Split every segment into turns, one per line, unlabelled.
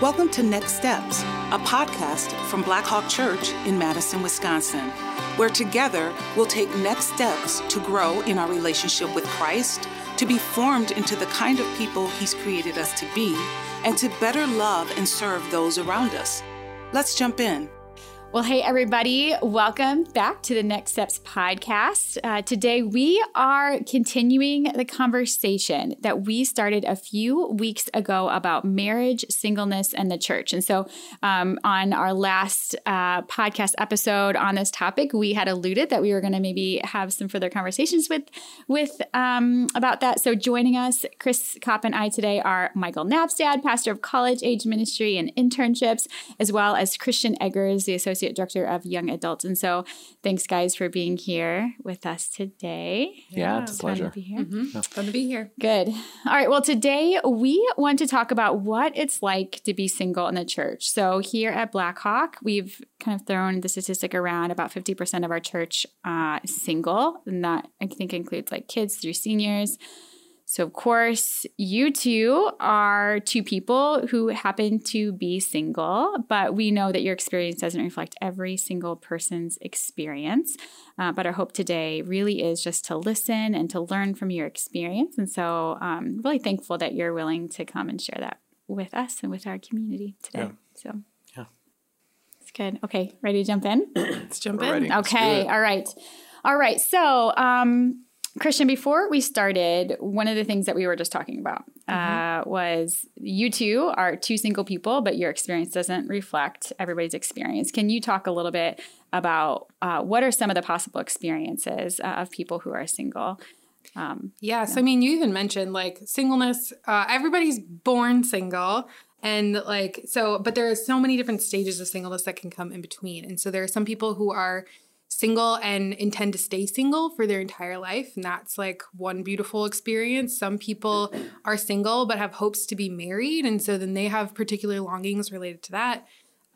Welcome to Next Steps, a podcast from Blackhawk Church in Madison, Wisconsin, where together we'll take next steps to grow in our relationship with Christ, to be formed into the kind of people He's created us to be, and to better love and serve those around us. Let's jump in.
Well, hey, everybody, welcome back to the Next Steps podcast. Uh, today, we are continuing the conversation that we started a few weeks ago about marriage, singleness, and the church. And so, um, on our last uh, podcast episode on this topic, we had alluded that we were going to maybe have some further conversations with, with um, about that. So, joining us, Chris Kopp and I today are Michael Knapstad, pastor of college age ministry and internships, as well as Christian Eggers, the associate Associate Director of Young Adults. And so thanks, guys, for being here with us today.
Yeah, yeah it's a pleasure.
To be here. Mm-hmm. Yeah. Fun to be here.
Good. All right. Well, today we want to talk about what it's like to be single in the church. So here at Blackhawk, we've kind of thrown the statistic around about 50% of our church uh, single. And that I think includes like kids through seniors. So, of course, you two are two people who happen to be single, but we know that your experience doesn't reflect every single person's experience. Uh, but our hope today really is just to listen and to learn from your experience. And so, um, really thankful that you're willing to come and share that with us and with our community today. Yeah. So, yeah. It's good. Okay, ready to jump in?
Let's jump
We're
in.
Ready.
Okay, all right. All right. So, um, Christian, before we started, one of the things that we were just talking about mm-hmm. uh, was you two are two single people, but your experience doesn't reflect everybody's experience. Can you talk a little bit about uh, what are some of the possible experiences uh, of people who are single?
Um, yeah, so I mean, you even mentioned like singleness. Uh, everybody's born single. And like, so, but there are so many different stages of singleness that can come in between. And so there are some people who are single and intend to stay single for their entire life. And that's like one beautiful experience. Some people are single but have hopes to be married. And so then they have particular longings related to that.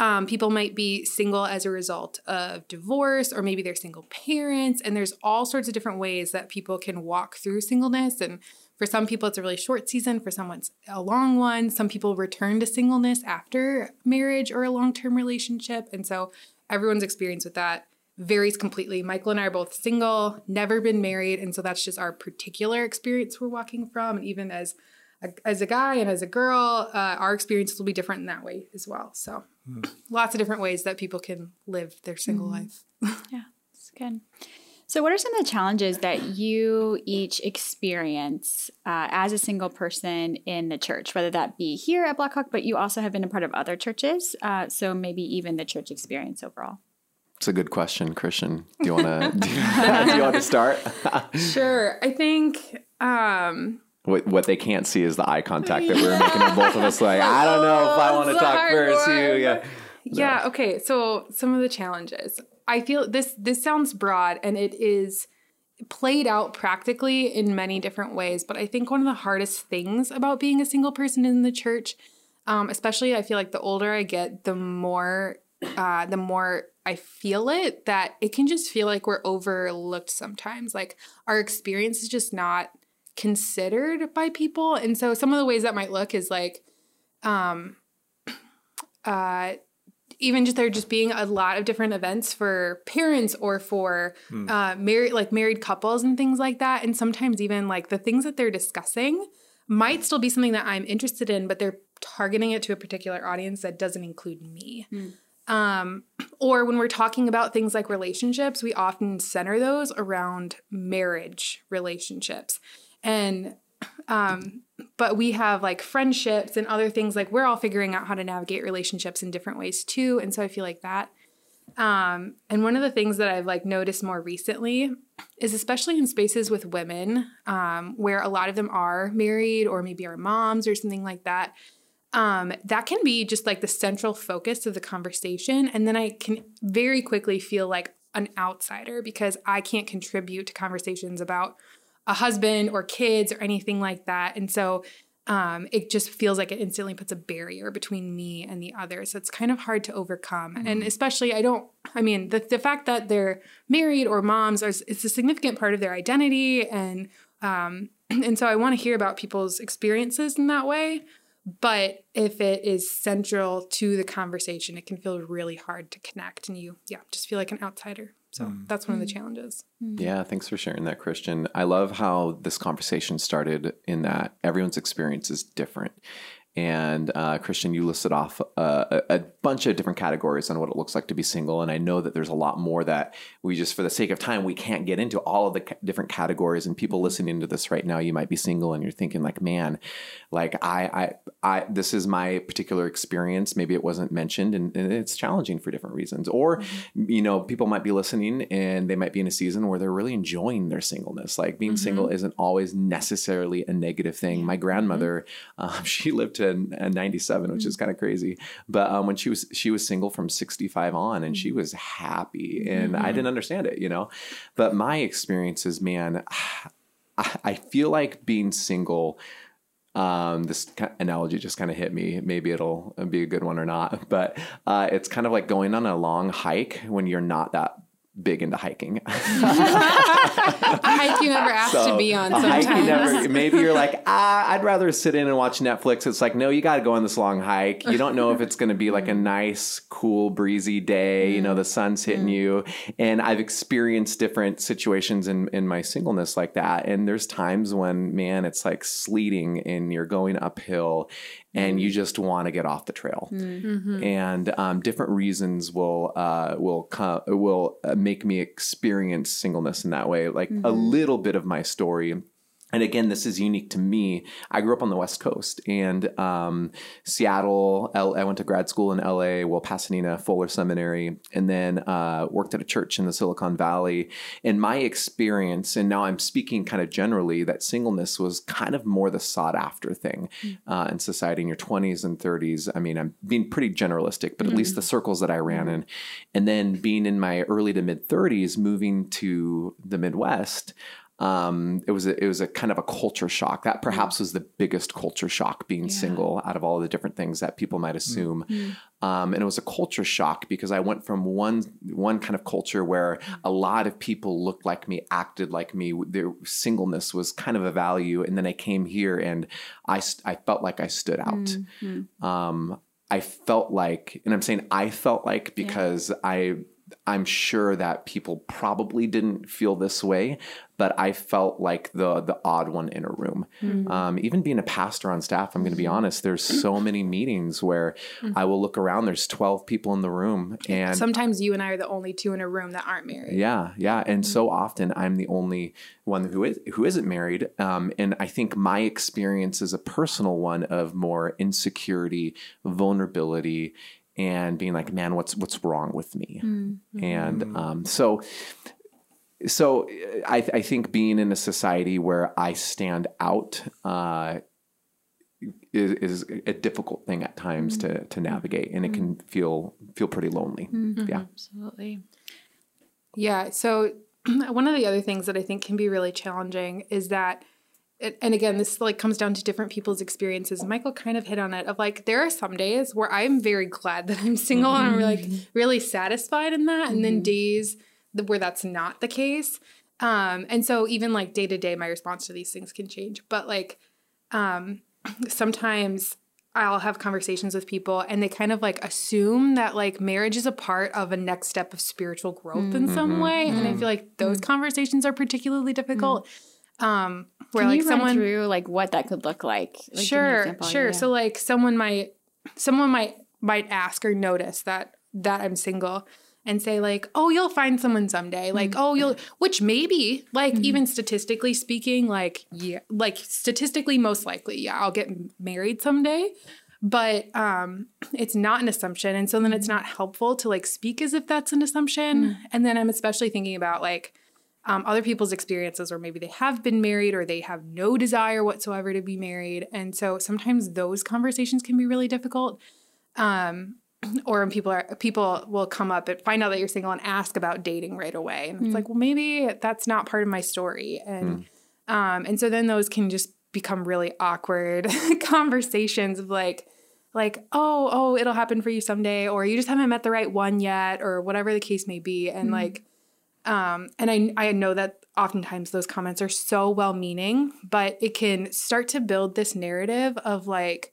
Um, people might be single as a result of divorce, or maybe they're single parents. And there's all sorts of different ways that people can walk through singleness. And for some people, it's a really short season. For someone, it's a long one. Some people return to singleness after marriage or a long term relationship. And so everyone's experience with that varies completely. Michael and I are both single, never been married, and so that's just our particular experience we're walking from. And even as a, as a guy and as a girl, uh, our experiences will be different in that way as well. So, mm. lots of different ways that people can live their single mm. life.
yeah, it's good. So, what are some of the challenges that you each experience uh, as a single person in the church, whether that be here at Blackhawk, but you also have been a part of other churches? Uh, so, maybe even the church experience overall.
It's a good question, Christian. Do you want to do, you want to start?
sure. I think um,
what what they can't see is the eye contact that we are making of both of us. Like, I don't know if I want to talk first. You, yeah.
Yeah. Okay. So some of the challenges. I feel this this sounds broad, and it is played out practically in many different ways. But I think one of the hardest things about being a single person in the church, um, especially I feel like the older I get, the more uh, the more I feel it that it can just feel like we're overlooked sometimes. Like our experience is just not considered by people. And so some of the ways that might look is like um uh even just there just being a lot of different events for parents or for hmm. uh married like married couples and things like that. And sometimes even like the things that they're discussing might still be something that I'm interested in, but they're targeting it to a particular audience that doesn't include me. Hmm. Um, or when we're talking about things like relationships, we often center those around marriage relationships. And um, but we have like friendships and other things like we're all figuring out how to navigate relationships in different ways too. And so I feel like that. Um, and one of the things that I've like noticed more recently is especially in spaces with women, um, where a lot of them are married or maybe are moms or something like that um, that can be just like the central focus of the conversation. And then I can very quickly feel like an outsider because I can't contribute to conversations about a husband or kids or anything like that. And so um, it just feels like it instantly puts a barrier between me and the others. So it's kind of hard to overcome. Mm-hmm. And especially, I don't, I mean, the, the fact that they're married or moms, are, it's a significant part of their identity. And, um, and so I want to hear about people's experiences in that way. But if it is central to the conversation, it can feel really hard to connect and you, yeah, just feel like an outsider. So mm. that's one of the challenges.
Yeah, thanks for sharing that, Christian. I love how this conversation started in that everyone's experience is different. And uh, Christian, you listed off uh, a, a, bunch of different categories on what it looks like to be single. And I know that there's a lot more that we just, for the sake of time, we can't get into all of the ca- different categories. And people listening to this right now, you might be single and you're thinking, like, man, like I, I, I this is my particular experience. Maybe it wasn't mentioned, and, and it's challenging for different reasons. Or, mm-hmm. you know, people might be listening and they might be in a season where they're really enjoying their singleness. Like being mm-hmm. single isn't always necessarily a negative thing. My grandmother, mm-hmm. um, she lived to 97, which is mm-hmm. kind of crazy. But um, when she was she was single from 65 on, and she mm-hmm. was happy, and mm-hmm. I didn't understand it, you know. But my experiences is, man, I feel like being single. Um, this analogy just kind of hit me. Maybe it'll be a good one or not, but uh, it's kind of like going on a long hike when you're not that big into hiking.
hike you never asked so, to be on sometimes. You never,
maybe you're like, ah, I'd rather sit in and watch Netflix. It's like, no, you got to go on this long hike. You don't know if it's going to be like a nice, cool, breezy day. You know, the sun's hitting mm. you. And I've experienced different situations in, in my singleness like that. And there's times when, man, it's like sleeting and you're going uphill and you just want to get off the trail. Mm-hmm. And um, different reasons will uh, will come will uh, make me experience singleness in that way. Like mm-hmm. a little bit of my story and again, this is unique to me. I grew up on the West Coast and um, Seattle. L- I went to grad school in LA, well, Pasadena, Fuller Seminary, and then uh, worked at a church in the Silicon Valley. And my experience, and now I'm speaking kind of generally, that singleness was kind of more the sought after thing mm-hmm. uh, in society in your 20s and 30s. I mean, I'm being pretty generalistic, but mm-hmm. at least mm-hmm. the circles that I ran mm-hmm. in. And then being in my early to mid 30s, moving to the Midwest um, it was a, it was a kind of a culture shock. That perhaps was the biggest culture shock being yeah. single out of all the different things that people might assume. Mm-hmm. Um, and it was a culture shock because I went from one one kind of culture where a lot of people looked like me, acted like me. Their singleness was kind of a value, and then I came here and I I felt like I stood out. Mm-hmm. Um, I felt like, and I'm saying I felt like because yeah. I I'm sure that people probably didn't feel this way, but I felt like the the odd one in a room. Mm-hmm. Um, even being a pastor on staff, I'm going to be honest. There's so many meetings where mm-hmm. I will look around. There's 12 people in the room, and
sometimes you and I are the only two in a room that aren't married.
Yeah, yeah, and mm-hmm. so often I'm the only one who is who isn't married. Um, and I think my experience is a personal one of more insecurity, vulnerability and being like, man, what's what's wrong with me? Mm-hmm. And um, so, so I, I, think being in a society where I stand out uh, is, is, a difficult thing at times mm-hmm. to to navigate, and it can feel feel pretty lonely. Mm-hmm. Yeah,
absolutely.
Yeah. So one of the other things that I think can be really challenging is that and again this like comes down to different people's experiences michael kind of hit on it of like there are some days where i'm very glad that i'm single mm-hmm. and i'm like mm-hmm. really satisfied in that mm-hmm. and then mm-hmm. days where that's not the case um and so even like day to day my response to these things can change but like um sometimes I'll have conversations with people and they kind of like assume that like marriage is a part of a next step of spiritual growth mm-hmm. in some way. Mm-hmm. And I feel like those conversations are particularly difficult.
Um, where Can like someone through like what that could look like. like
sure, sure. Yeah. So like someone might someone might might ask or notice that that I'm single and say like, "Oh, you'll find someone someday." Mm-hmm. Like, "Oh, you'll," which maybe, like, mm-hmm. even statistically speaking, like, yeah, like statistically, most likely, yeah, I'll get married someday. But um, it's not an assumption, and so then it's mm-hmm. not helpful to like speak as if that's an assumption. Mm-hmm. And then I'm especially thinking about like um, other people's experiences, or maybe they have been married or they have no desire whatsoever to be married. And so sometimes those conversations can be really difficult. Um, or when people are people will come up and find out that you're single and ask about dating right away, and mm. it's like, well, maybe that's not part of my story, and mm. um, and so then those can just become really awkward conversations of like, like, oh, oh, it'll happen for you someday, or you just haven't met the right one yet, or whatever the case may be, and mm. like um, and I, I know that oftentimes those comments are so well meaning, but it can start to build this narrative of like,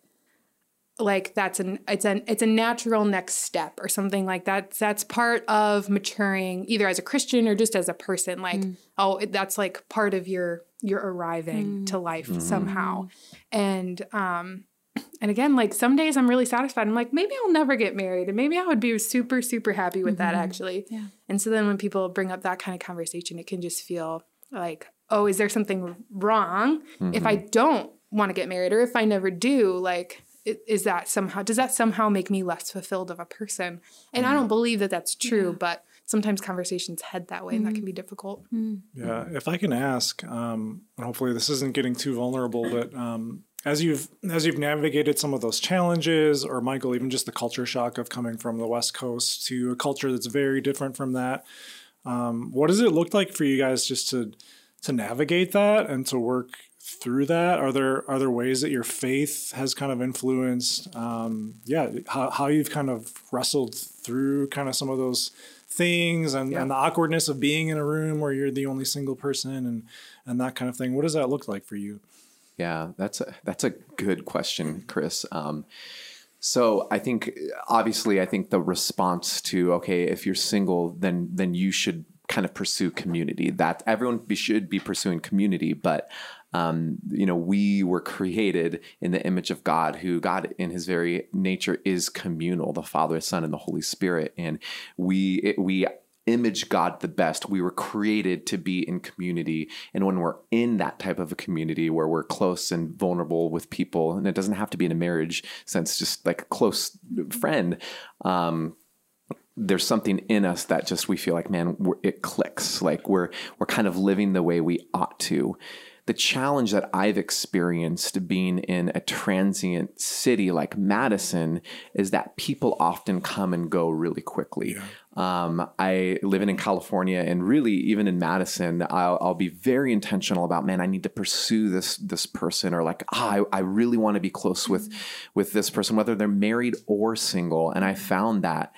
like that's an it's an it's a natural next step or something like that that's part of maturing either as a christian or just as a person like mm. oh that's like part of your your arriving mm. to life mm-hmm. somehow and um and again like some days i'm really satisfied i'm like maybe i'll never get married and maybe i would be super super happy with mm-hmm. that actually yeah. and so then when people bring up that kind of conversation it can just feel like oh is there something wrong mm-hmm. if i don't want to get married or if i never do like is that somehow does that somehow make me less fulfilled of a person and mm. i don't believe that that's true yeah. but sometimes conversations head that way and that can be difficult
mm. yeah if i can ask um, and hopefully this isn't getting too vulnerable but um, as you've as you've navigated some of those challenges or michael even just the culture shock of coming from the west coast to a culture that's very different from that um, what does it look like for you guys just to to navigate that and to work through that? Are there are there ways that your faith has kind of influenced, um, yeah, how, how you've kind of wrestled through kind of some of those things and, yeah. and the awkwardness of being in a room where you're the only single person and and that kind of thing. What does that look like for you?
Yeah, that's a that's a good question, Chris. Um, so I think obviously I think the response to okay, if you're single, then then you should kind of pursue community. That everyone be, should be pursuing community, but um, you know, we were created in the image of God, who God in His very nature is communal, the Father, Son, and the Holy Spirit, and we it, we image God the best. We were created to be in community. And when we're in that type of a community where we're close and vulnerable with people, and it doesn't have to be in a marriage sense, just like a close friend, um, there's something in us that just we feel like, man, it clicks. Like we're we're kind of living the way we ought to the challenge that I've experienced being in a transient city like Madison is that people often come and go really quickly. Yeah. Um, I living in California and really even in Madison, I'll, I'll, be very intentional about, man, I need to pursue this this person or like, ah, I, I really want to be close with with this person, whether they're married or single. And I found that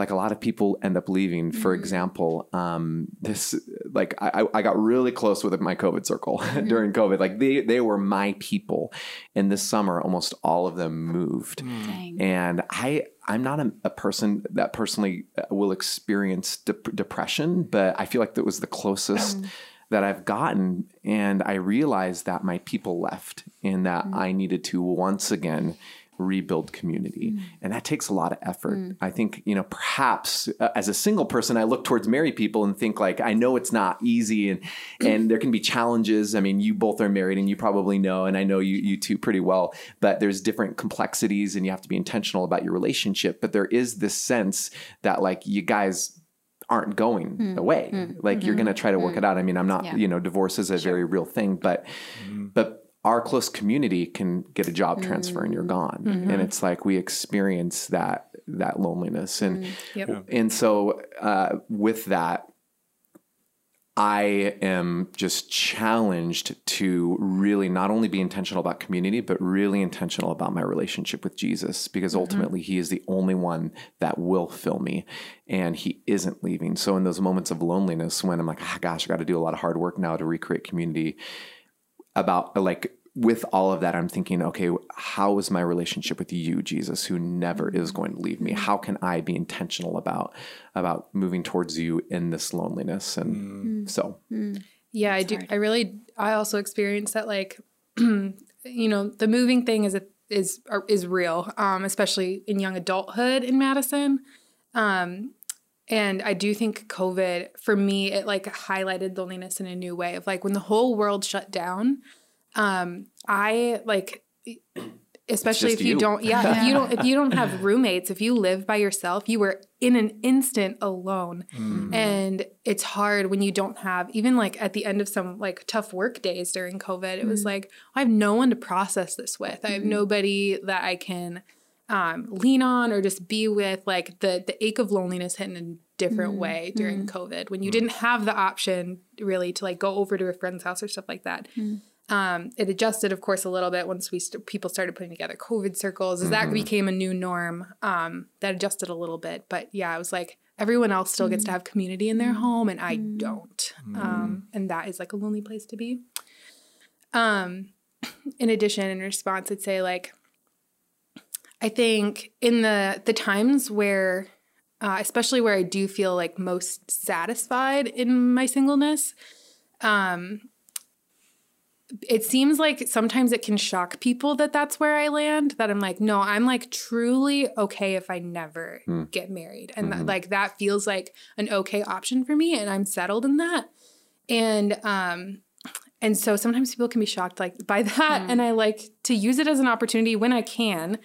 like a lot of people end up leaving. For mm-hmm. example, um, this like I, I got really close with my COVID circle mm-hmm. during COVID. Like they they were my people, and this summer almost all of them moved. Mm. And I I'm not a, a, person that personally uh, will experience de- depression, but I feel like that was the closest. Mm. That I've gotten, and I realized that my people left, and that mm. I needed to once again rebuild community. Mm. And that takes a lot of effort. Mm. I think, you know, perhaps uh, as a single person, I look towards married people and think like, I know it's not easy and, and there can be challenges. I mean, you both are married and you probably know, and I know you, you two pretty well, but there's different complexities and you have to be intentional about your relationship. But there is this sense that like you guys aren't going mm. away. Mm. Like mm-hmm. you're going to try to work mm. it out. I mean, I'm not, yeah. you know, divorce is a sure. very real thing, but, mm-hmm. but our close community can get a job transfer and you're mm-hmm. gone mm-hmm. and it's like we experience that that loneliness and mm, yep. and so uh, with that I am just challenged to really not only be intentional about community, but really intentional about my relationship with Jesus because mm-hmm. ultimately He is the only one that will fill me and He isn't leaving. So, in those moments of loneliness when I'm like, oh, gosh, I got to do a lot of hard work now to recreate community, about like with all of that, I'm thinking, okay, how is my relationship with you, Jesus, who never is going to leave me? How can I be intentional about about moving towards you in this loneliness? And mm. so,
mm. yeah, I do. Hard. I really, I also experienced that, like, you know, the moving thing is a, is is real, um, especially in young adulthood in Madison. Um, and I do think COVID, for me, it like highlighted loneliness in a new way of like when the whole world shut down um, I like especially if you, you, don't yeah, yeah, if you don't if you don't have roommates if you live by yourself you were in an instant alone mm. and it's hard when you don't have even like at the end of some like tough work days during covid it mm. was like i have no one to process this with i have mm-hmm. nobody that i can um, lean on or just be with like the the ache of loneliness hit in a different mm. way during mm. covid when you didn't have the option really to like go over to a friend's house or stuff like that mm. Um, it adjusted, of course, a little bit once we st- people started putting together COVID circles. As mm-hmm. that became a new norm, um, that adjusted a little bit. But yeah, I was like, everyone else still gets to mm. have community in their home, and I mm. don't. Mm. Um, and that is like a lonely place to be. Um, in addition, in response, I'd say like, I think in the the times where, uh, especially where I do feel like most satisfied in my singleness, um, it seems like sometimes it can shock people that that's where I land. That I'm like, no, I'm like truly okay if I never
Mm.
get married, and
Mhm.
that, like that feels like an okay option for me, and I'm settled in that. And um, and so sometimes people can be shocked like by that, and I like to use it as an opportunity when I can,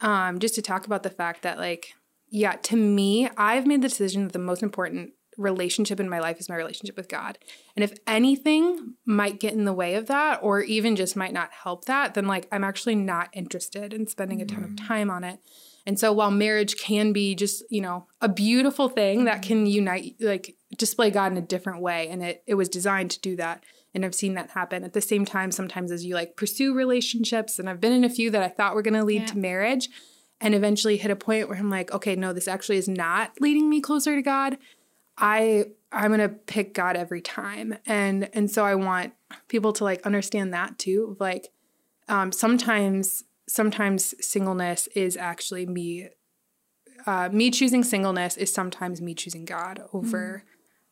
um, just to talk about the fact that like, yeah, to me, I've made the decision that the most important relationship in my life is my relationship with God. And if anything might get in the way of that, or even just might not help that, then like I'm actually not interested in spending a ton of time on it. And so while marriage can be just, you know, a beautiful thing that can unite, like display God in a different way, and it, it was designed to do that. And I've seen that happen at the same time sometimes as you like pursue relationships. And I've been in a few that I thought were going to lead
Yeah.
to marriage and eventually hit a point where I'm like, okay, no, this actually is not leading me closer to God. I I'm gonna pick God every time, and and so I want people to like understand that too. Like, um, sometimes sometimes singleness is actually me. Uh, me choosing singleness is sometimes me choosing God over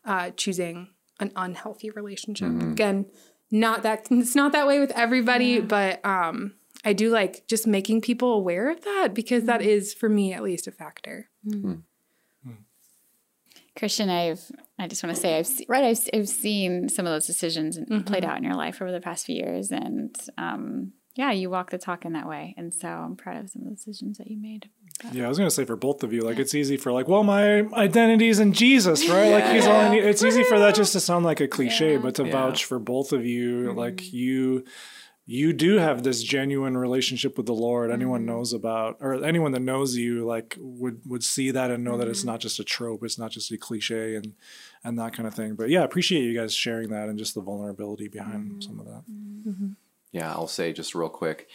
uh, choosing an unhealthy relationship. Mm-hmm. Again, not that it's not that way with everybody, but um, I do like just making people aware of that because that mm-hmm. is for me at least a factor. Mm-hmm. Hmm.
Christian, I've I just want to say I've se- right I've, I've seen some of those decisions played out in your life over the past few years, and um, yeah, you walk the talk in that way, and so I'm proud of some of the decisions that you made.
Yeah, I was gonna say for both of you, like it's easy for like, well, my identity's in Jesus, right? Like he's all I need. It's easy for that just to sound like a cliche, but to
Yeah.
vouch for both of you, mm-hmm. like you, you do have this genuine relationship with the Lord. Anyone mm-hmm. knows about, or anyone that knows you, like would would see that and know that it's mm-hmm. not just a trope, it's not just a cliche, and and that kind of thing. But yeah, I appreciate you guys sharing that and just the vulnerability behind some of that.
Yeah, I'll say just real quick.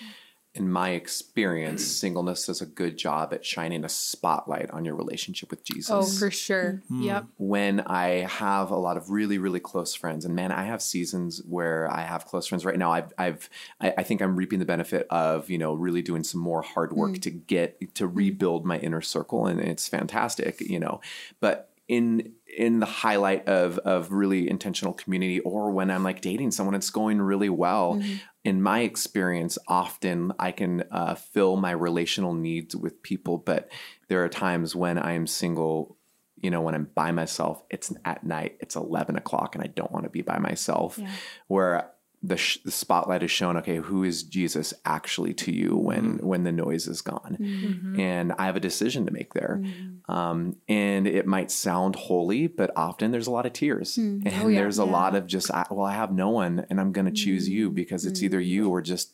In my experience, mm. singleness does a good job at shining a spotlight on your relationship with Jesus.
Oh, for sure. Mm. Yep.
when I have a lot of really, really close friends, and man, I have seasons where I have close friends. Right now, I've, I've, I, I think I'm reaping the benefit of you know really doing some more hard work mm. to get to rebuild my inner circle, and it's fantastic, you know. But in in the highlight of of really intentional community, or when I'm like dating someone, it's going really well. In my experience, often I can uh, fill my relational needs with people, but there are times when I am single you know, when I'm by myself, it's at night, it's 11 o'clock, and I don't want to be by myself. Where the, sh- the spotlight is shown, okay, who is Jesus actually to you when mm. when the noise is gone? Mm-hmm. And I have a decision to make there. Mm. Um, and it might sound holy, but often there's a lot of tears. Hmm. And oh, there's a lot of just, I, well, I have no one, and I'm going to choose mm. you because it's either you or just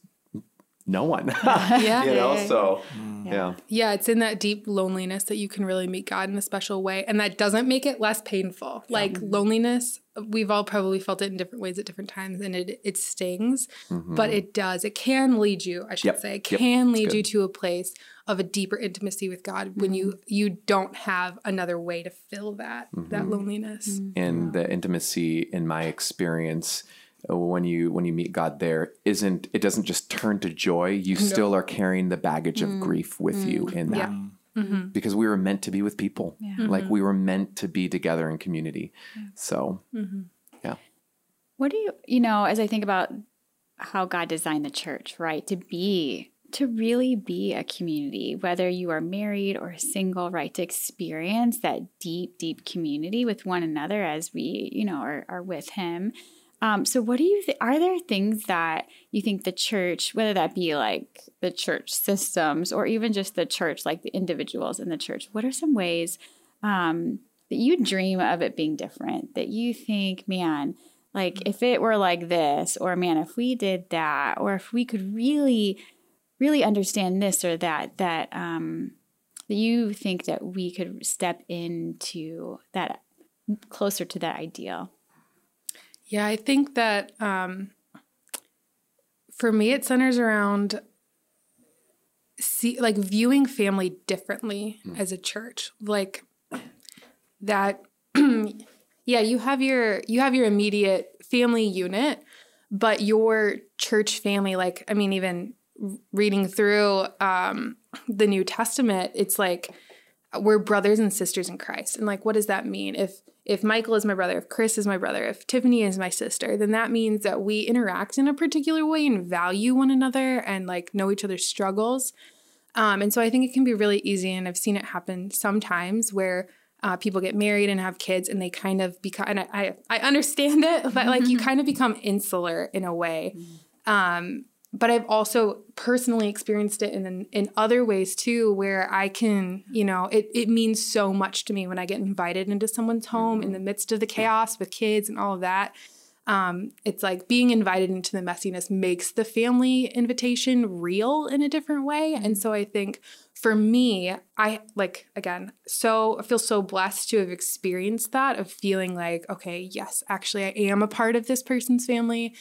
no one.
Yeah.
you know, so yeah.
Yeah, it's in that deep loneliness that you can really meet God in a special way. And that doesn't make it less painful. Like loneliness, we've all probably felt it in different ways at different times and it it stings, mm-hmm. but it does. It can lead you, I should
Yep.
say, it
Yep.
can lead you to a place of a deeper intimacy with God when you mm-hmm. you don't have another way to fill that that mm-hmm. loneliness.
and the intimacy in my experience when you when you meet God there isn't it doesn't just turn to joy. You still are carrying the baggage of mm. grief with you mm. in that. Mm-hmm. Because we were meant to be with people. Mm-hmm. Like we were meant to be together in community. So mm-hmm. yeah.
What do you, you know, as I think about how God designed the church, right? To be, to really be a community, whether you are married or single, right? To experience that deep, deep community with one another as we, you know, are, are with Him. Um, so, what do you think? Are there things that you think the church, whether that be like the church systems or even just the church, like the individuals in the church, what are some ways um, that you dream of it being different? That you think, man, like if it were like this, or man, if we did that, or if we could really, really understand this or that, that um, that you think that we could step into that closer to that ideal.
Yeah, I think that um, for me, it centers around see like viewing family differently as a church. Like that, yeah, you have your you have your immediate family unit, but your church family, like I mean, even reading through um, the New Testament, it's like we're brothers and sisters in Christ. And like, what does that mean? If if Michael is my brother, if Chris is my brother, if Tiffany is my sister, then that means that we interact in a particular way and value one another and like know each other's struggles. Um, and so I think it can be really easy, and I've seen it happen sometimes where uh, people get married and have kids, and they kind of become. And I, I, I understand it, but like you kind of become insular in a way. Um, but I've also personally experienced it in in other ways too, where I can, you know, it it means so much to me when I get invited into someone's home in the midst of the chaos with kids and all of that. Um, it's like being invited into the messiness makes the family invitation real in a different way, and so I think for me, I like again, so I feel so blessed to have experienced that of feeling like, okay, yes, actually, I am a part of this person's family.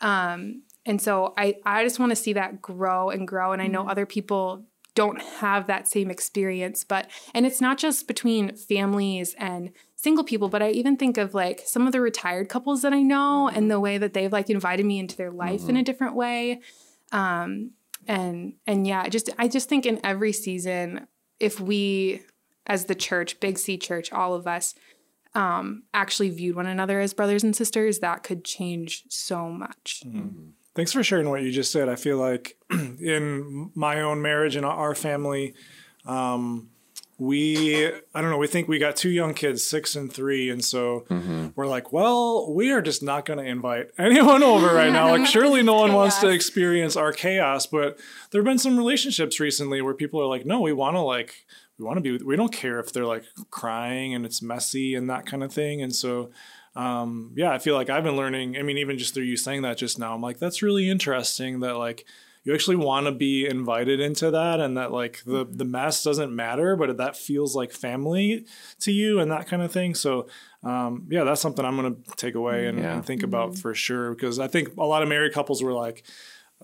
Um, and so I, I just want to see that grow and grow. And I know other people don't have that same experience, but, and it's not just between families and single people, but I even think of like some of the retired couples that I know and the way that they've like invited me into their life mm-hmm. in a different way. Um, and, and yeah, just, I just think in every season, if we, as the church, Big C church, all of us, um, actually viewed one another as brothers and sisters, that could change so much.
Mm-hmm. Thanks for sharing what you just said. I feel like in my own marriage and our family, um, we I don't know, we think we got two young kids, six and three, and so mm-hmm. we're like, well, we are just not going to invite anyone over right now. Like, surely no one wants to experience our chaos. But there have been some relationships recently where people are like, no, we want to like we want to be we don't care if they're like crying and it's messy and that kind of thing and so um, yeah, I feel like I've been learning. I mean, even just through you saying that just now, I'm like, that's really interesting that like you actually want to be invited into that and that like the the mess doesn't matter, but that feels like family to you and that kind of thing. So um, yeah, that's something I'm gonna take away and, yeah. and think about mm-hmm. for sure because I think a lot of married couples were like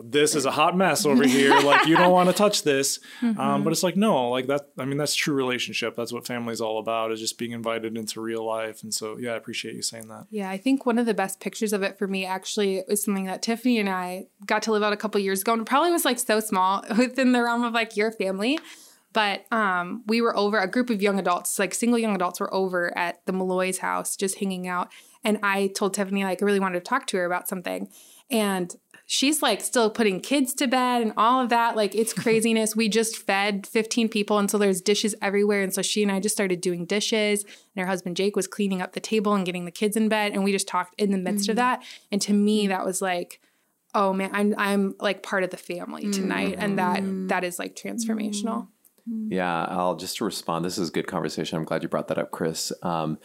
this is a hot mess over here. like you don't want to touch this. Um, mm-hmm. Um, but it's like, no, like that, I mean, that's true relationship. That's what family's all about is just being invited into real life. And so, yeah, I appreciate you saying that.
Yeah. I think one of the best pictures of it for me actually was something that Tiffany and I got to live out a couple years ago and probably was like so small within the realm of like your family. But um, we were over a group of young adults, like single young adults were over at the Malloy's house just hanging out. And I told Tiffany like I really wanted to talk to her about something. And she's like still putting kids to bed and all of that. Like it's craziness. we just fed 15 people. And so there's dishes everywhere. And so she and I just started doing dishes. And her husband Jake was cleaning up the table and getting the kids in bed. And we just talked in the midst mm-hmm. of that. And to me, that was like, oh man, I'm I'm like part of the family tonight. Mm-hmm. And that mm-hmm. that is like transformational.
Mm-hmm. Yeah, I'll just respond. This is good conversation. I'm glad you brought that up, Chris. Um,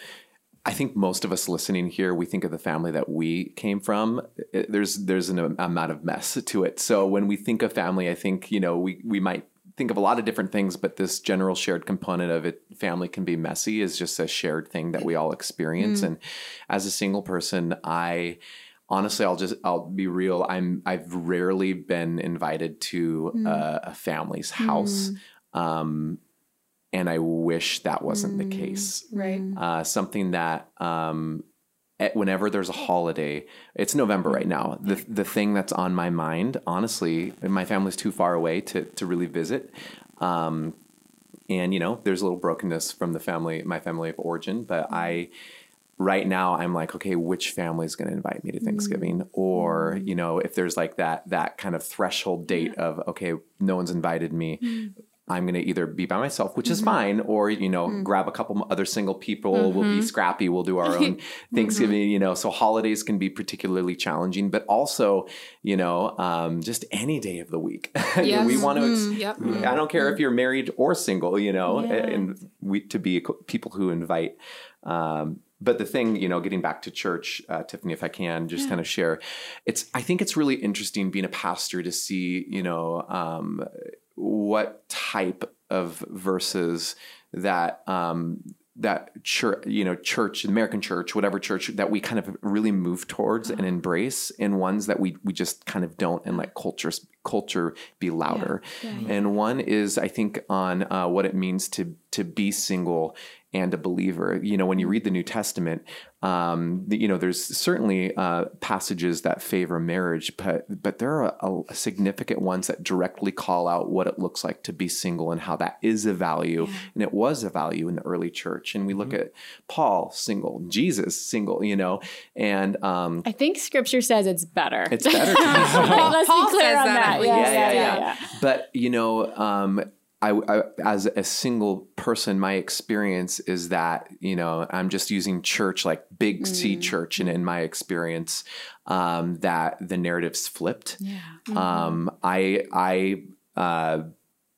I think most of us listening here, we think of the family that we came from. There's there's an amount of mess to it. So when we think of family, I think you know we we might think of a lot of different things, but this general shared component of it, family can be messy, is just a shared thing that we all experience. Mm. And as a single person, I honestly, I'll just I'll be real. I'm I've rarely been invited to mm. a, a, family's house. Mm. Um, and I wish that wasn't mm, the case.
Right.
Uh, something that um, at, whenever there's a holiday, it's November right now. The the thing that's on my mind, honestly, my family's too far away to to really visit. Um, and you know, there's a little brokenness from the family, my family of origin, but I right now I'm like, okay, which family is going to invite me to Thanksgiving? Mm. Or, you know, if there's like that that kind of threshold date yeah. of okay, no one's invited me. Mm. I'm going to either be by myself, which mm-hmm. is fine, or you know, mm-hmm. grab a couple other single people. Mm-hmm. We'll be mm-hmm. scrappy. We'll do our own Thanksgiving. Mm-hmm. You know, so holidays can be particularly challenging, but also, you know, um, just any day of the week. Yes. we want to. Ex- mm, yep. I don't care if you're married or single. You know, yeah. and we to be people who invite. Um, but the thing, you know, getting back to church, uh, Tiffany, if I can just yeah. kind of share, it's I think it's really interesting being a pastor to see, you know. Um, what type of verses that um, that church, you know, church, American church, whatever church that we kind of really move towards and uh-huh. embrace, and ones that we we just kind of don't and let culture culture be louder. And one is, I think, on uh, what it means to to be single and a believer. You know, when you read the New Testament, um, you know, there's certainly uh, passages that favor marriage, but but there are a, a significant ones that directly call out what it looks like to be single and how that is a value, and it was a value in the early church. And we look at Paul single, Jesus single, you know, and um,
I think scripture says it's better.
it's better to be single.
Let's
Paul
be clear
says
on
that
that.
at
Yeah, yeah, yeah, yeah.
But you know, um, I, I as a single person, my experience is that you know I'm just using church like big C church, and in my experience, um, that the narrative's flipped. Um, I I. Uh,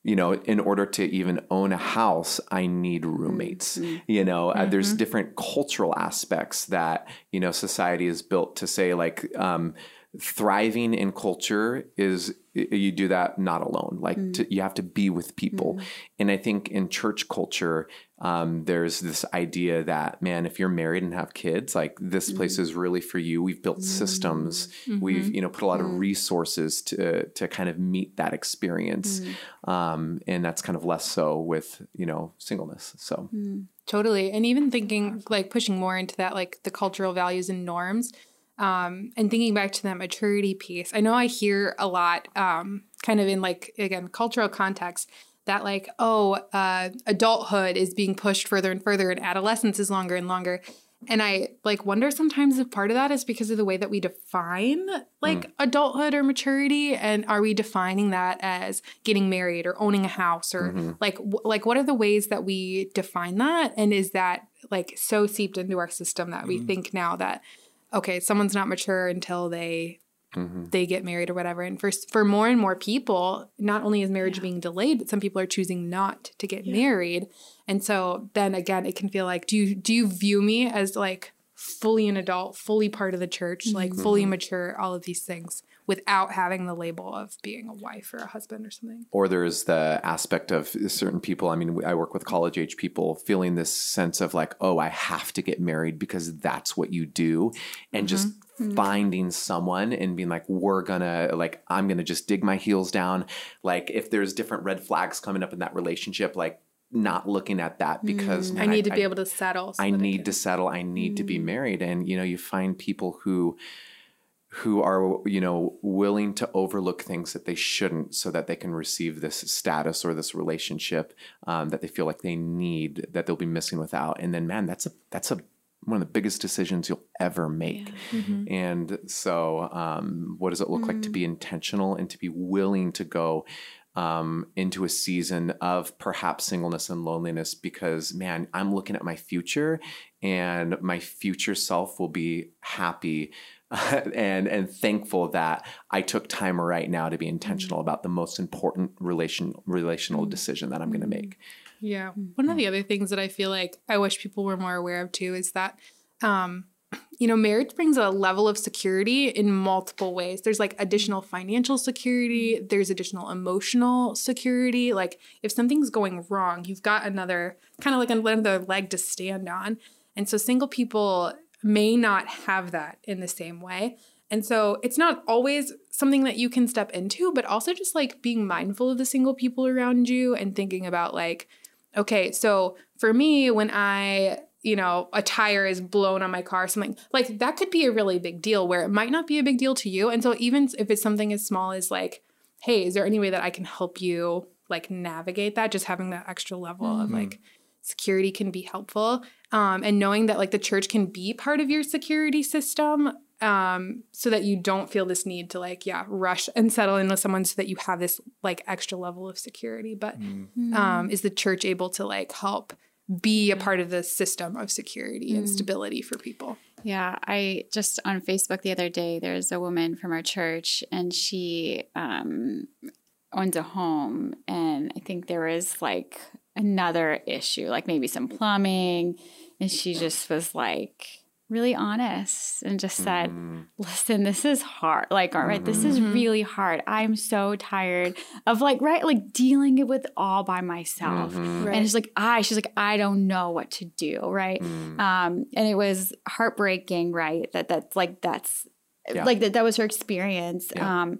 you know, in order to even own a house, I need roommates. You know, uh, there's different cultural aspects that, you know, society is built to say, like, um, thriving in culture is you do that not alone. Like, mm. to, you have to be with people. Mm. And I think in church culture, um, there's this idea that, man, if you're married and have kids, like, this place mm. is really for you. We've built systems, we've, mm-hmm. you know, put a lot of resources to, to kind of meet that experience. Um, and that's kind of less so with, you know, singleness. So,
Totally. And even thinking like pushing more into that, like the cultural values and norms, um, and thinking back to that maturity piece. I know I hear a lot, um, kind of in like, again, cultural context that like, oh, uh, adulthood is being pushed further and further and adolescence is longer and longer. And I like wonder sometimes if part of that is because of the way that we define like adulthood or maturity, and are we defining that as getting married or owning a house or like w- like what are the ways that we define that? And is that like so seeped into our system that we think now that okay, someone's not mature until they mm-hmm. they get married or whatever. And for for more and more people, not only is marriage being delayed, but some people are choosing not to get married. And so then again, it can feel like, do you do you view me as like fully an adult, fully part of the church, like fully mm-hmm. mature, all of these things, without having the label of being a wife or a husband or something?
or there's the aspect of certain people. I mean, I work with college age people feeling this sense of like, oh, I have to get married because that's what you do. And mm-hmm. just mm-hmm. finding someone and being like, we're gonna, like, I'm gonna just dig my heels down. Like, if there's different red flags coming up in that relationship, like, not looking at that because mm.
I
man,
need to be able to settle. so
I need
can-
to settle. I need to be mm. married. And you know, you find people who who are you know willing to overlook things that they shouldn't so that they can receive this status or this relationship um, that they feel like they need that they'll be missing without. And then man that's a that's a one of the biggest decisions you'll ever make. And so um, what does it look like to be intentional and to be willing to go um, into a season of perhaps singleness and loneliness? Because man i'm looking at my future and my future self will be happy and and thankful that I took time right now to be intentional mm. about the most important relation relational mm. decision that I'm going to make. Mm.
Yeah. One of the other things that I feel like I wish people were more aware of too is that, um, you know, marriage brings a level of security in multiple ways. There's like additional financial security, there's additional emotional security. Like if something's going wrong, you've got another kind of like another leg to stand on. And so single people may not have that in the same way. And so it's not always something that you can step into, but also just like being mindful of the single people around you and thinking about like, okay, so for me, when I, you know, a tire is blown on my car, or something like that could be a really big deal where it might not be a big deal to you. And so even if it's something as small as like, hey, is there any way that I can help you like navigate that? Just having that extra level of mm-hmm. like security can be helpful. Um, and knowing that like the church can be part of your security system um, so that you don't feel this need to like, yeah, rush and settle in with someone so that you have this like extra level of security. But um, is the church able to like help be a part of the system of security and stability for people?
Yeah, I just on Facebook the other day, there's a woman from our church, and she um, owns a home, and I think there was like another issue, like maybe some plumbing, and she just was like really honest and just said, "Listen, this is hard. Like, all right, this is really hard. I'm so tired of like right, like dealing it with all by myself." And it's like I, she's like, I don't know what to do, right? Um, and it was heartbreaking, right? That that's like that's
Yeah.
like that that was her experience.
Yeah.
Um,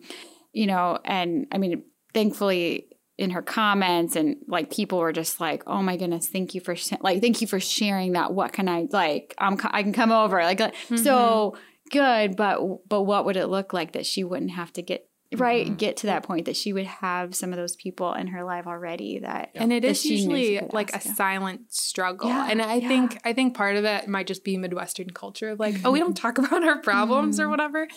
you know, and I mean, thankfully in her comments and like people were just like, "Oh my goodness, thank you for sh- like thank you for sharing that. What can I like? I'm I can come over like mm-hmm. so good, but but what would it look like that she wouldn't have to get right mm-hmm. get to that point that she would have some of those people in her life already that
and it is usually like a silent struggle yeah, and i yeah. think i think part of it might just be midwestern culture of like oh we don't talk about our problems or mm-hmm. whatever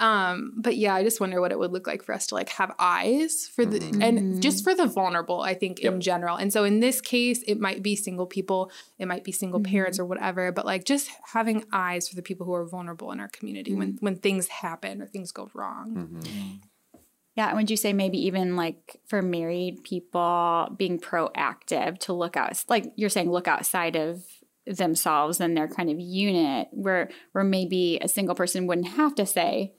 um, but yeah, I just wonder what it would look like for us to like have eyes for the mm-hmm. and just for the vulnerable, I think yep. in general. And so in this case, it might be single people, it might be single mm-hmm. parents or whatever, but like just having eyes for the people who are vulnerable in our community mm-hmm. when when things happen or things go wrong.
Mm-hmm. Yeah, and would you say maybe even like for married people being proactive to look out like you're saying look outside of themselves and their kind of unit where where maybe a single person wouldn't have to say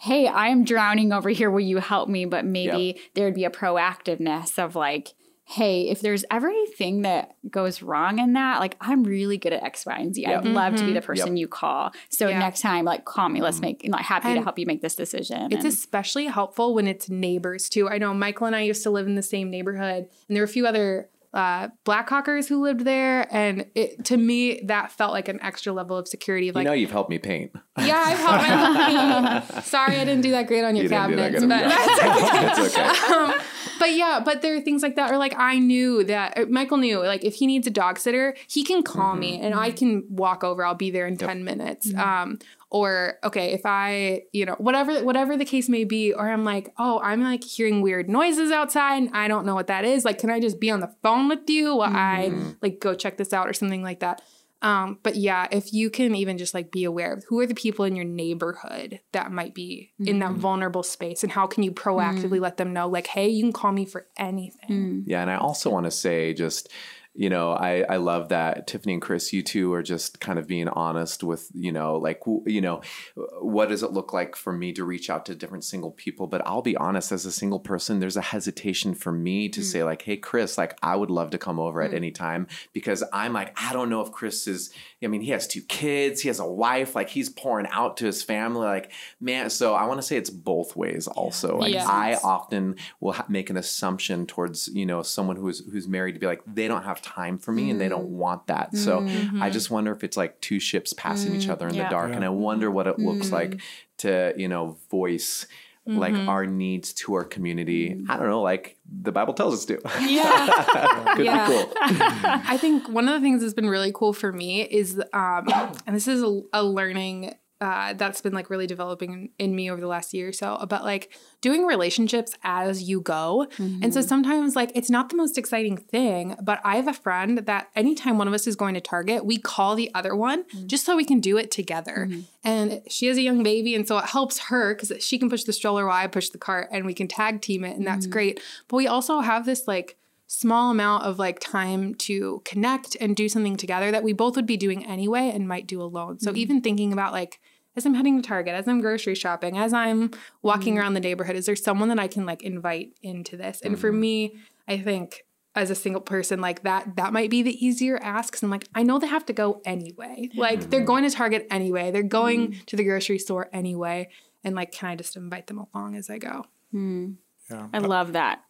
hey, I'm drowning over here. Will you help me? But maybe yep. there'd be a proactiveness of like, hey, if there's ever anything that goes wrong in that, like I'm really good at X, Y, and Z. Yep. I'd love mm-hmm. to be the mm-hmm. person yep. you call. So yeah. next time, like call me. Let's mm-hmm. make like happy and to help you make this decision.
It's and, especially helpful when it's neighbors too. I know Michael and I used to live in the same neighborhood, and there were a few other uh, Blackhawkers who lived there, and it, to me that felt like an extra level of security. Of like,
you know, you've helped me paint.
Yeah, I've helped me. Sorry, I didn't do that great on your you cabinets, but that's okay. okay. Um, but yeah, but there are things like that, or like I knew that uh, Michael knew, like if he needs a dog sitter, he can call mm-hmm. me and I can walk over. I'll be there in yep. ten minutes. Mm-hmm. Um, or okay if i you know whatever whatever the case may be or i'm like oh i'm like hearing weird noises outside and i don't know what that is like can i just be on the phone with you while mm-hmm. i like go check this out or something like that um, but yeah, if you can even just like be aware of who are the people in your neighborhood that might be mm-hmm. in that mm-hmm. vulnerable space and how can you proactively mm-hmm. let them know, like, hey, you can call me for anything.
Mm. Yeah. And I also want to say just, you know, I, I love that Tiffany and Chris, you two are just kind of being honest with, you know, like, you know, what does it look like for me to reach out to different single people? But I'll be honest, as a single person, there's a hesitation for me to mm. say, like, hey, Chris, like, I would love to come over mm. at any time because I'm like, I don't know if Chris is, I mean, he has two kids, he has a wife, like, he's pouring out to his family. Like, man, so I want to say it's both ways also. Like, yes. I often will ha- make an assumption towards, you know, someone who's, who's married to be like, they don't have time for me mm. and they don't mm. want that. So mm-hmm. I just wonder if it's like two ships passing mm. each other in yeah. the dark. Yeah. And I wonder what it looks like mm. to, you know, voice mm-hmm. like our needs to our community. Mm. I don't know, like the Bible tells us to.
Yeah. Could yeah. be cool. I think one of the things that's been really cool for me is, um, and this is a, a learning uh, that's been like really developing in me over the last year or so about like doing relationships as you go. Mm-hmm. And so mm-hmm. sometimes like it's not the most exciting thing, but I have a friend that anytime one of us is going to Target, we call the other one mm-hmm. just so we can do it together. Mm-hmm. And she has a young baby, and so it helps her because she can push the stroller while I push the cart, and we can tag team it, and that's mm-hmm. great. But we also have this like small amount of like time to connect and do something together that we both would be doing anyway and might do alone. So mm-hmm. even thinking about like as I'm heading to Target, as I'm grocery shopping, as I'm walking mm around the neighborhood, is there someone that I can like invite into this? And mm for me, I think as a single person like that that might be the easier ask because i'm like i know they have to go anyway. Like they're going to target anyway. They're going mm to the grocery store anyway. And like can i just invite them along as i go?
Mm. yeah. i love that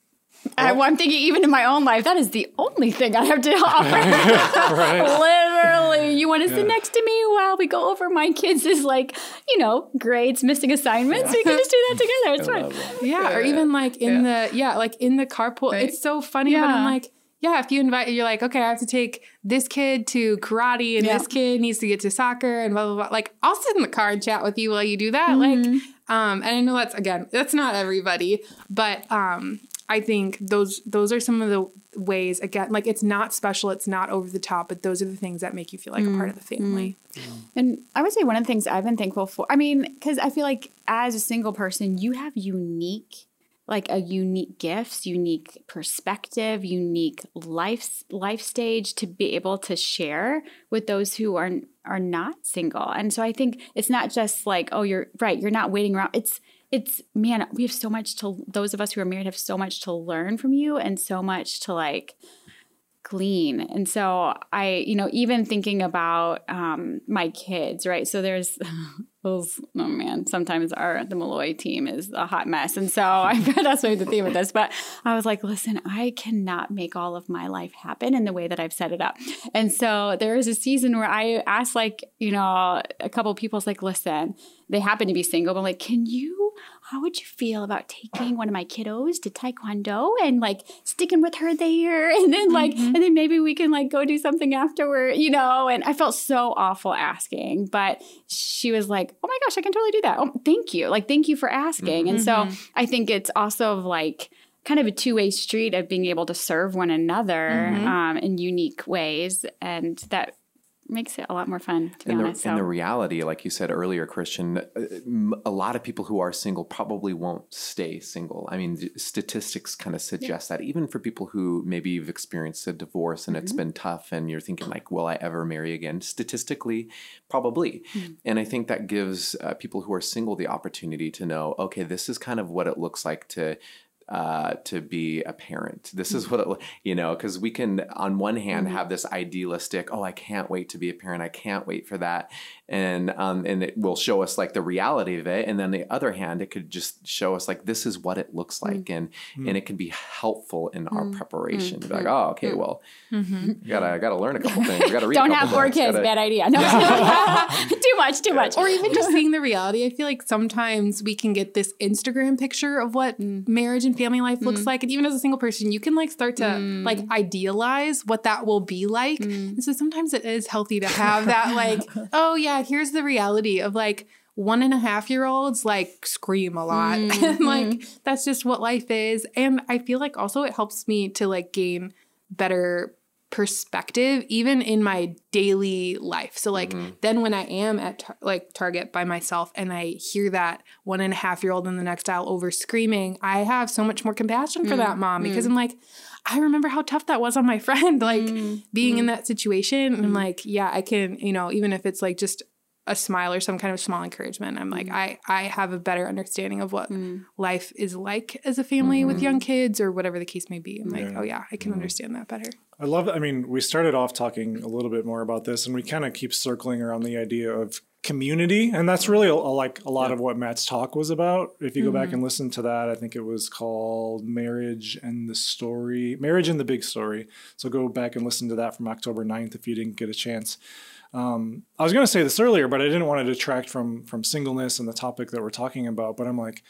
I, am thinking, even in my own life, that is the only thing I have to offer. Literally, you want to yeah. sit next to me while we go over my kids' is like, you know, grades, missing assignments. Yeah. We can just do that together. It's fun.
Yeah, or even like in the yeah, like in the carpool. Right. It's so funny, yeah. but I'm like. Yeah, if you invite, you're like, okay, I have to take this kid to karate and this kid needs to get to soccer and blah blah blah. Like, I'll sit in the car and chat with you while you do that. Mm-hmm. Like, um, and I know that's again, that's not everybody, but um, I think those those are some of the ways again like it's not special it's not over the top but those are the things that make you feel like mm. a part of the family.
Mm. And I would say one of the things I've been thankful for I mean cuz I feel like as a single person you have unique like a unique gifts, unique perspective, unique life life stage to be able to share with those who are are not single. And so I think it's not just like oh you're right, you're not waiting around. It's it's man, we have so much to those of us who are married have so much to learn from you and so much to like glean. And so I, you know, even thinking about um, my kids, right? So there's those oh man sometimes our the malloy team is a hot mess and so i that's maybe the theme of this but i was like listen i cannot make all of my life happen in the way that i've set it up and so there was a season where i asked like you know a couple people like listen they happen to be single but I'm like can you how would you feel about taking one of my kiddos to taekwondo and like sticking with her there and then like mm-hmm. and then maybe we can like go do something afterward you know and i felt so awful asking but she was like oh my gosh i can totally do that oh thank you like thank you for asking mm-hmm. and so mm-hmm. i think it's also like kind of a two-way street of being able to serve one another mm-hmm. um, in unique ways and that makes it a lot more fun to be
and
honest.
The, so. And the reality, like you said earlier, Christian, uh, a lot of people who are single probably won't stay single. I mean, statistics kind of suggest yeah. that even for people who maybe you've experienced a divorce and mm-hmm. it's been tough and you're thinking like, will I ever marry again? Statistically, probably. Mm-hmm. And I think that gives uh, people who are single the opportunity to know, okay, this is kind of what it looks like to uh, to be a parent. This is what, it, you know, because we can, on one hand, mm-hmm. have this idealistic, oh, I can't wait to be a parent. I can't wait for that. And, um, and it will show us like the reality of it. And then the other hand, it could just show us like, this is what it looks mm. like. Mm-hmm. And, mm-hmm. and it can be helpful in our mm. preparation to be like, oh, okay, well, you gotta, gotta learn a couple things. You gotta read
Don't have four kids. Gotta, bad idea. No, too much, too much.
Or even just seeing the reality. I feel like sometimes we can get this Instagram picture of what mm. marriage and family life looks mm. like and even as a single person you can like start to mm. like idealize what that will be like mm. and so sometimes it is healthy to have that like oh yeah here's the reality of like one and a half year olds like scream a lot mm. and like that's just what life is and i feel like also it helps me to like gain better perspective even in my daily life so like mm-hmm. then when i am at tar- like target by myself and i hear that one and a half year old in the next aisle over screaming i have so much more compassion for mm-hmm. that mom because mm-hmm. i'm like i remember how tough that was on my friend like mm-hmm. being in mm-hmm. that situation and like yeah i can you know even if it's like just a smile or some kind of small encouragement i'm like mm. i i have a better understanding of what mm. life is like as a family mm-hmm. with young kids or whatever the case may be i'm like yeah. oh yeah i can mm-hmm. understand that better
i love i mean we started off talking a little bit more about this and we kind of keep circling around the idea of community and that's really a, a, like a lot yeah. of what matt's talk was about if you go mm-hmm. back and listen to that i think it was called marriage and the story marriage and the big story so go back and listen to that from october 9th if you didn't get a chance um, I was going to say this earlier, but I didn't want to detract from from singleness and the topic that we're talking about. But I'm like,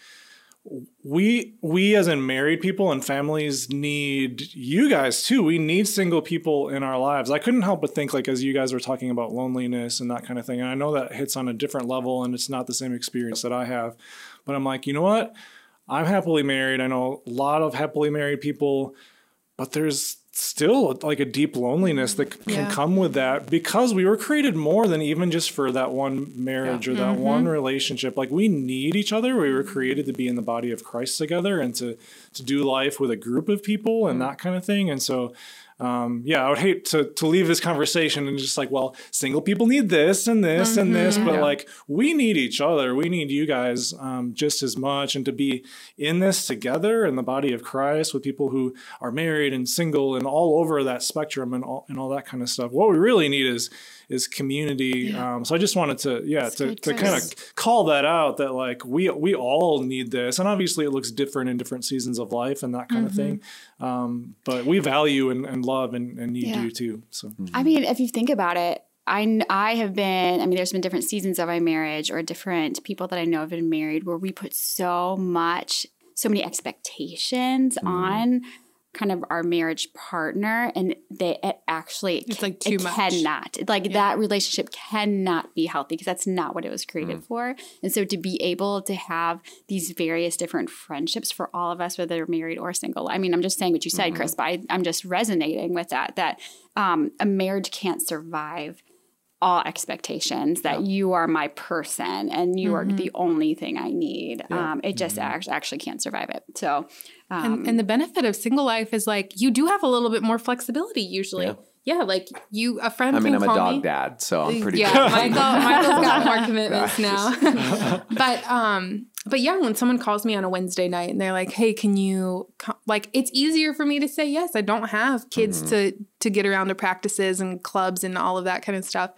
we we as in married people and families need you guys too. We need single people in our lives. I couldn't help but think like as you guys were talking about loneliness and that kind of thing. And I know that hits on a different level and it's not the same experience that I have. But I'm like, you know what? I'm happily married. I know a lot of happily married people, but there's still like a deep loneliness that can yeah. come with that because we were created more than even just for that one marriage yeah. or that mm-hmm. one relationship like we need each other we were created to be in the body of christ together and to to do life with a group of people and mm-hmm. that kind of thing and so um, yeah, I would hate to to leave this conversation and just like, well, single people need this and this mm-hmm. and this, but yeah. like we need each other. We need you guys um, just as much, and to be in this together in the body of Christ with people who are married and single and all over that spectrum and all and all that kind of stuff. What we really need is is community. Yeah. Um, so I just wanted to, yeah, to, to kind of call that out that like we we all need this, and obviously it looks different in different seasons of life and that kind mm-hmm. of thing. Um, but we value and, and love and, and need yeah. you too. So
mm-hmm. I mean, if you think about it, I, I have been, I mean, there's been different seasons of my marriage or different people that I know have been married where we put so much, so many expectations mm. on kind of our marriage partner and they it actually
it's like too
it
much
cannot like yeah. that relationship cannot be healthy because that's not what it was created mm. for and so to be able to have these various different friendships for all of us whether they're married or single i mean i'm just saying what you said mm-hmm. chris but I, am just resonating with that that um, a marriage can't survive all expectations that yeah. you are my person and you mm-hmm. are the only thing I need. Yeah. Um, it just mm-hmm. act- actually can't survive it. So,
um, and, and, the benefit of single life is like you do have a little bit more flexibility usually. Yeah. yeah like you, a friend.
I mean, I'm a dog
me.
dad, so I'm pretty.
Yeah, Michael, Michael's got more commitments now. but um, but yeah, when someone calls me on a Wednesday night and they're like, "Hey, can you come? like?" It's easier for me to say yes. I don't have kids mm-hmm. to to get around to practices and clubs and all of that kind of stuff.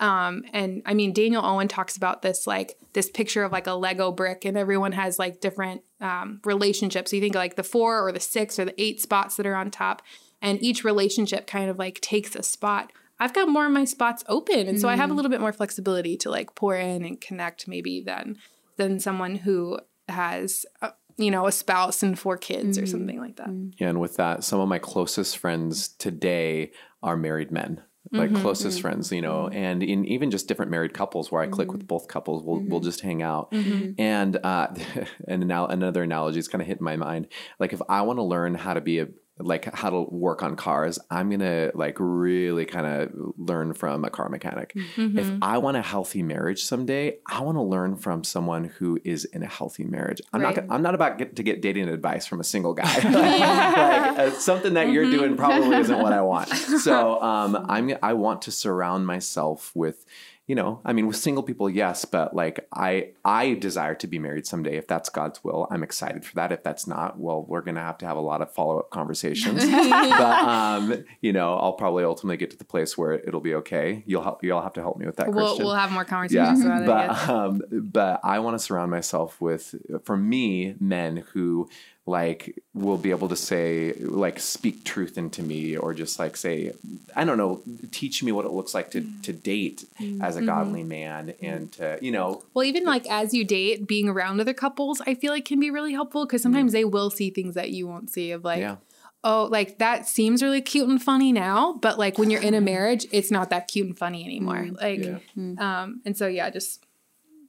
Um, and I mean, Daniel Owen talks about this like this picture of like a Lego brick, and everyone has like different um, relationships. So you think like the four or the six or the eight spots that are on top, and each relationship kind of like takes a spot. I've got more of my spots open, and so I have a little bit more flexibility to like pour in and connect maybe than than someone who has. Uh, you know, a spouse and four kids or something like that. Yeah.
And with that, some of my closest friends today are married men. Like mm-hmm, closest mm-hmm. friends, you know, and in even just different married couples where I click with mm-hmm. both couples, we'll we'll just hang out. And uh, and now another analogy is kind of hit in my mind. Like if I want to learn how to be a like how to work on cars, I'm gonna like really kind of learn from a car mechanic. If I want a healthy marriage someday, I want to learn from someone who is in a healthy marriage. I'm not.
Right.
Gonna, I'm not about get, to get dating advice from a single guy. like, uh, something that you're doing probably isn't what I want. So um, I'm. I want to surround myself with. You know, I mean, with single people, yes, but like I, I desire to be married someday. If that's God's will, I'm excited for that. If that's not, well, we're gonna have to have a lot of follow up conversations. but um, you know, I'll probably ultimately get to the place where it'll be okay. You'll help. You'll have to help me with that.
We'll
Christian
we'll have more conversations about it. yeah.
but um, but I want to surround myself with, for me, men who like will be able to say like speak truth into me or just like say I don't know, teach me what it looks like to mm. to date mm. as a godly mm-hmm. man and to you know
Well, even like as you date, being around other couples, I feel like can be really helpful because sometimes mm. they will see things that you won't see. Of like,
Yeah.
oh, like that seems really cute and funny now, but like when you're in a marriage, it's not that cute and funny anymore. Like, um, and so yeah, just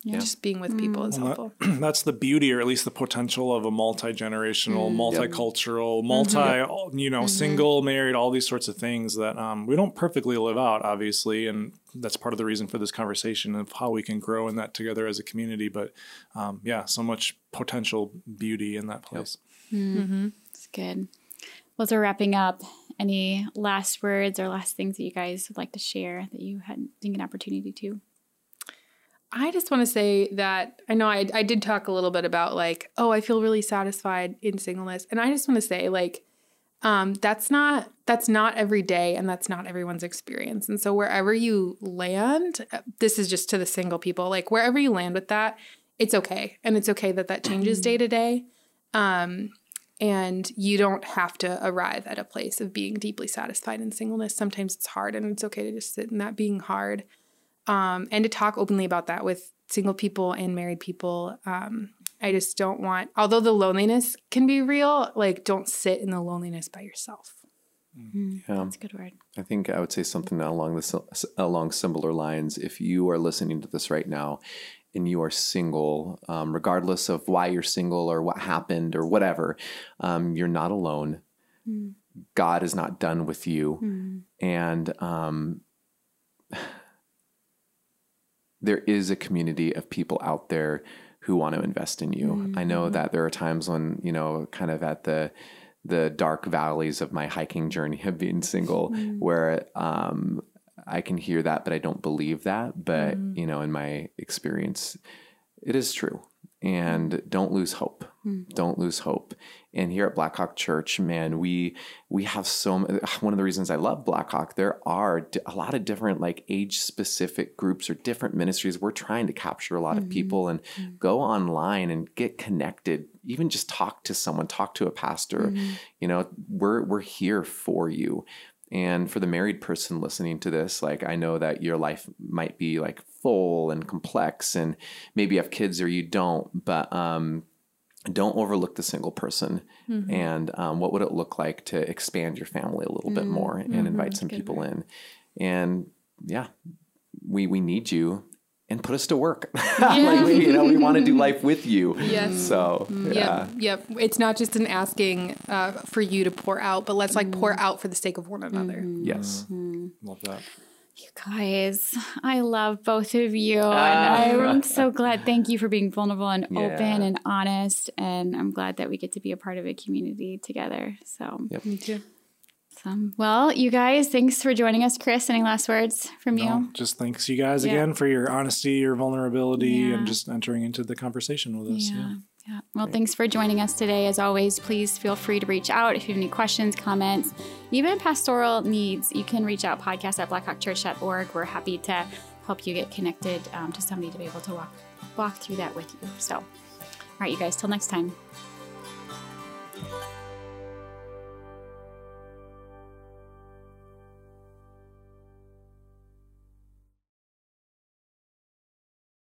just being with people is mm. helpful.
that's the beauty or at least the potential of a multi-generational mm. multicultural multi mm-hmm. you know mm-hmm. single married all these sorts of things that um, we don't perfectly live out obviously and that's part of the reason for this conversation of how we can grow in that together as a community but um, yeah so much potential beauty in that place. Mm. Mm-hmm.
It's good. Well, as we're wrapping up, any last words or last things that you guys would like to share that you hadn't taken an opportunity to?
I just want to say that I know I, I did talk a little bit about like, oh, I feel really satisfied in singleness. And I just want to say, like, um, that's not that's not every day and that's not everyone's experience. And so wherever you land, uh, this is just to the single people, like wherever you land with that, it's okay. And it's okay that that changes day to day. Um, and you don't have to arrive at a place of being deeply satisfied in singleness. Sometimes it's hard and it's okay to just sit in that being hard um, and to talk openly about that with single people and married people. Um, I just don't want, although the loneliness can be real, like don't sit in the loneliness by yourself.
yeah.
That's a good word.
I think I would say something along this along similar lines. If you are listening to this right now and you are single, um, regardless of why you're single or what happened or whatever, um, you're not alone. God is not done with you, and um, there is a community of people out there who want to invest in you. I know mm. that there are times when you know, kind of at the the dark valleys of my hiking journey of being single, mm. where um, I can hear that, but I don't believe that. But mm. you know, in my experience, it is true. And don't lose hope. Don't lose hope. And here at Blackhawk Church, man, we we have so one of the reasons I love Blackhawk. There are a lot of different like age specific groups or different ministries. We're trying to capture a lot of mm-hmm. people and mm-hmm. go online and get connected. Even just talk to someone, talk to a pastor. Mm-hmm. You know, we're we're here for you. And for the married person listening to this, like I know that your life might be like full and complex, and maybe you have kids or you don't, but um, don't overlook the single person. Mm-hmm. And um, what would it look like to expand your family a little bit mm, more and invite mm-hmm. some people in? And yeah, we we need you. And put us to work. like we, you know, we want to do life with you.
Yes.
So mm-hmm. yeah.
Yep. Yep. It's not just an asking uh, for you to pour out, but let's like pour out for the sake of one another.
Yes.
love that
You guys, I love both of you. And I'm so glad. Thank you for being vulnerable and
Yeah.
open and honest. And I'm glad that we get to be a part of a community together. So, yep.
Me too.
so well, you guys, thanks for joining us. Chris, any last words from you?
No, just thanks you guys
Yeah.
again for your honesty your vulnerability
Yeah.
and just entering into the conversation with us yeah.
Yeah. Yeah. Well, thanks for joining us today. As always, please feel free to reach out if you have any questions, comments, even pastoral needs. You can reach out podcast at blackhawkchurch.org. We're happy to help you get connected um, to somebody to be able to walk walk through that with you. So, all right, you guys. Till next time.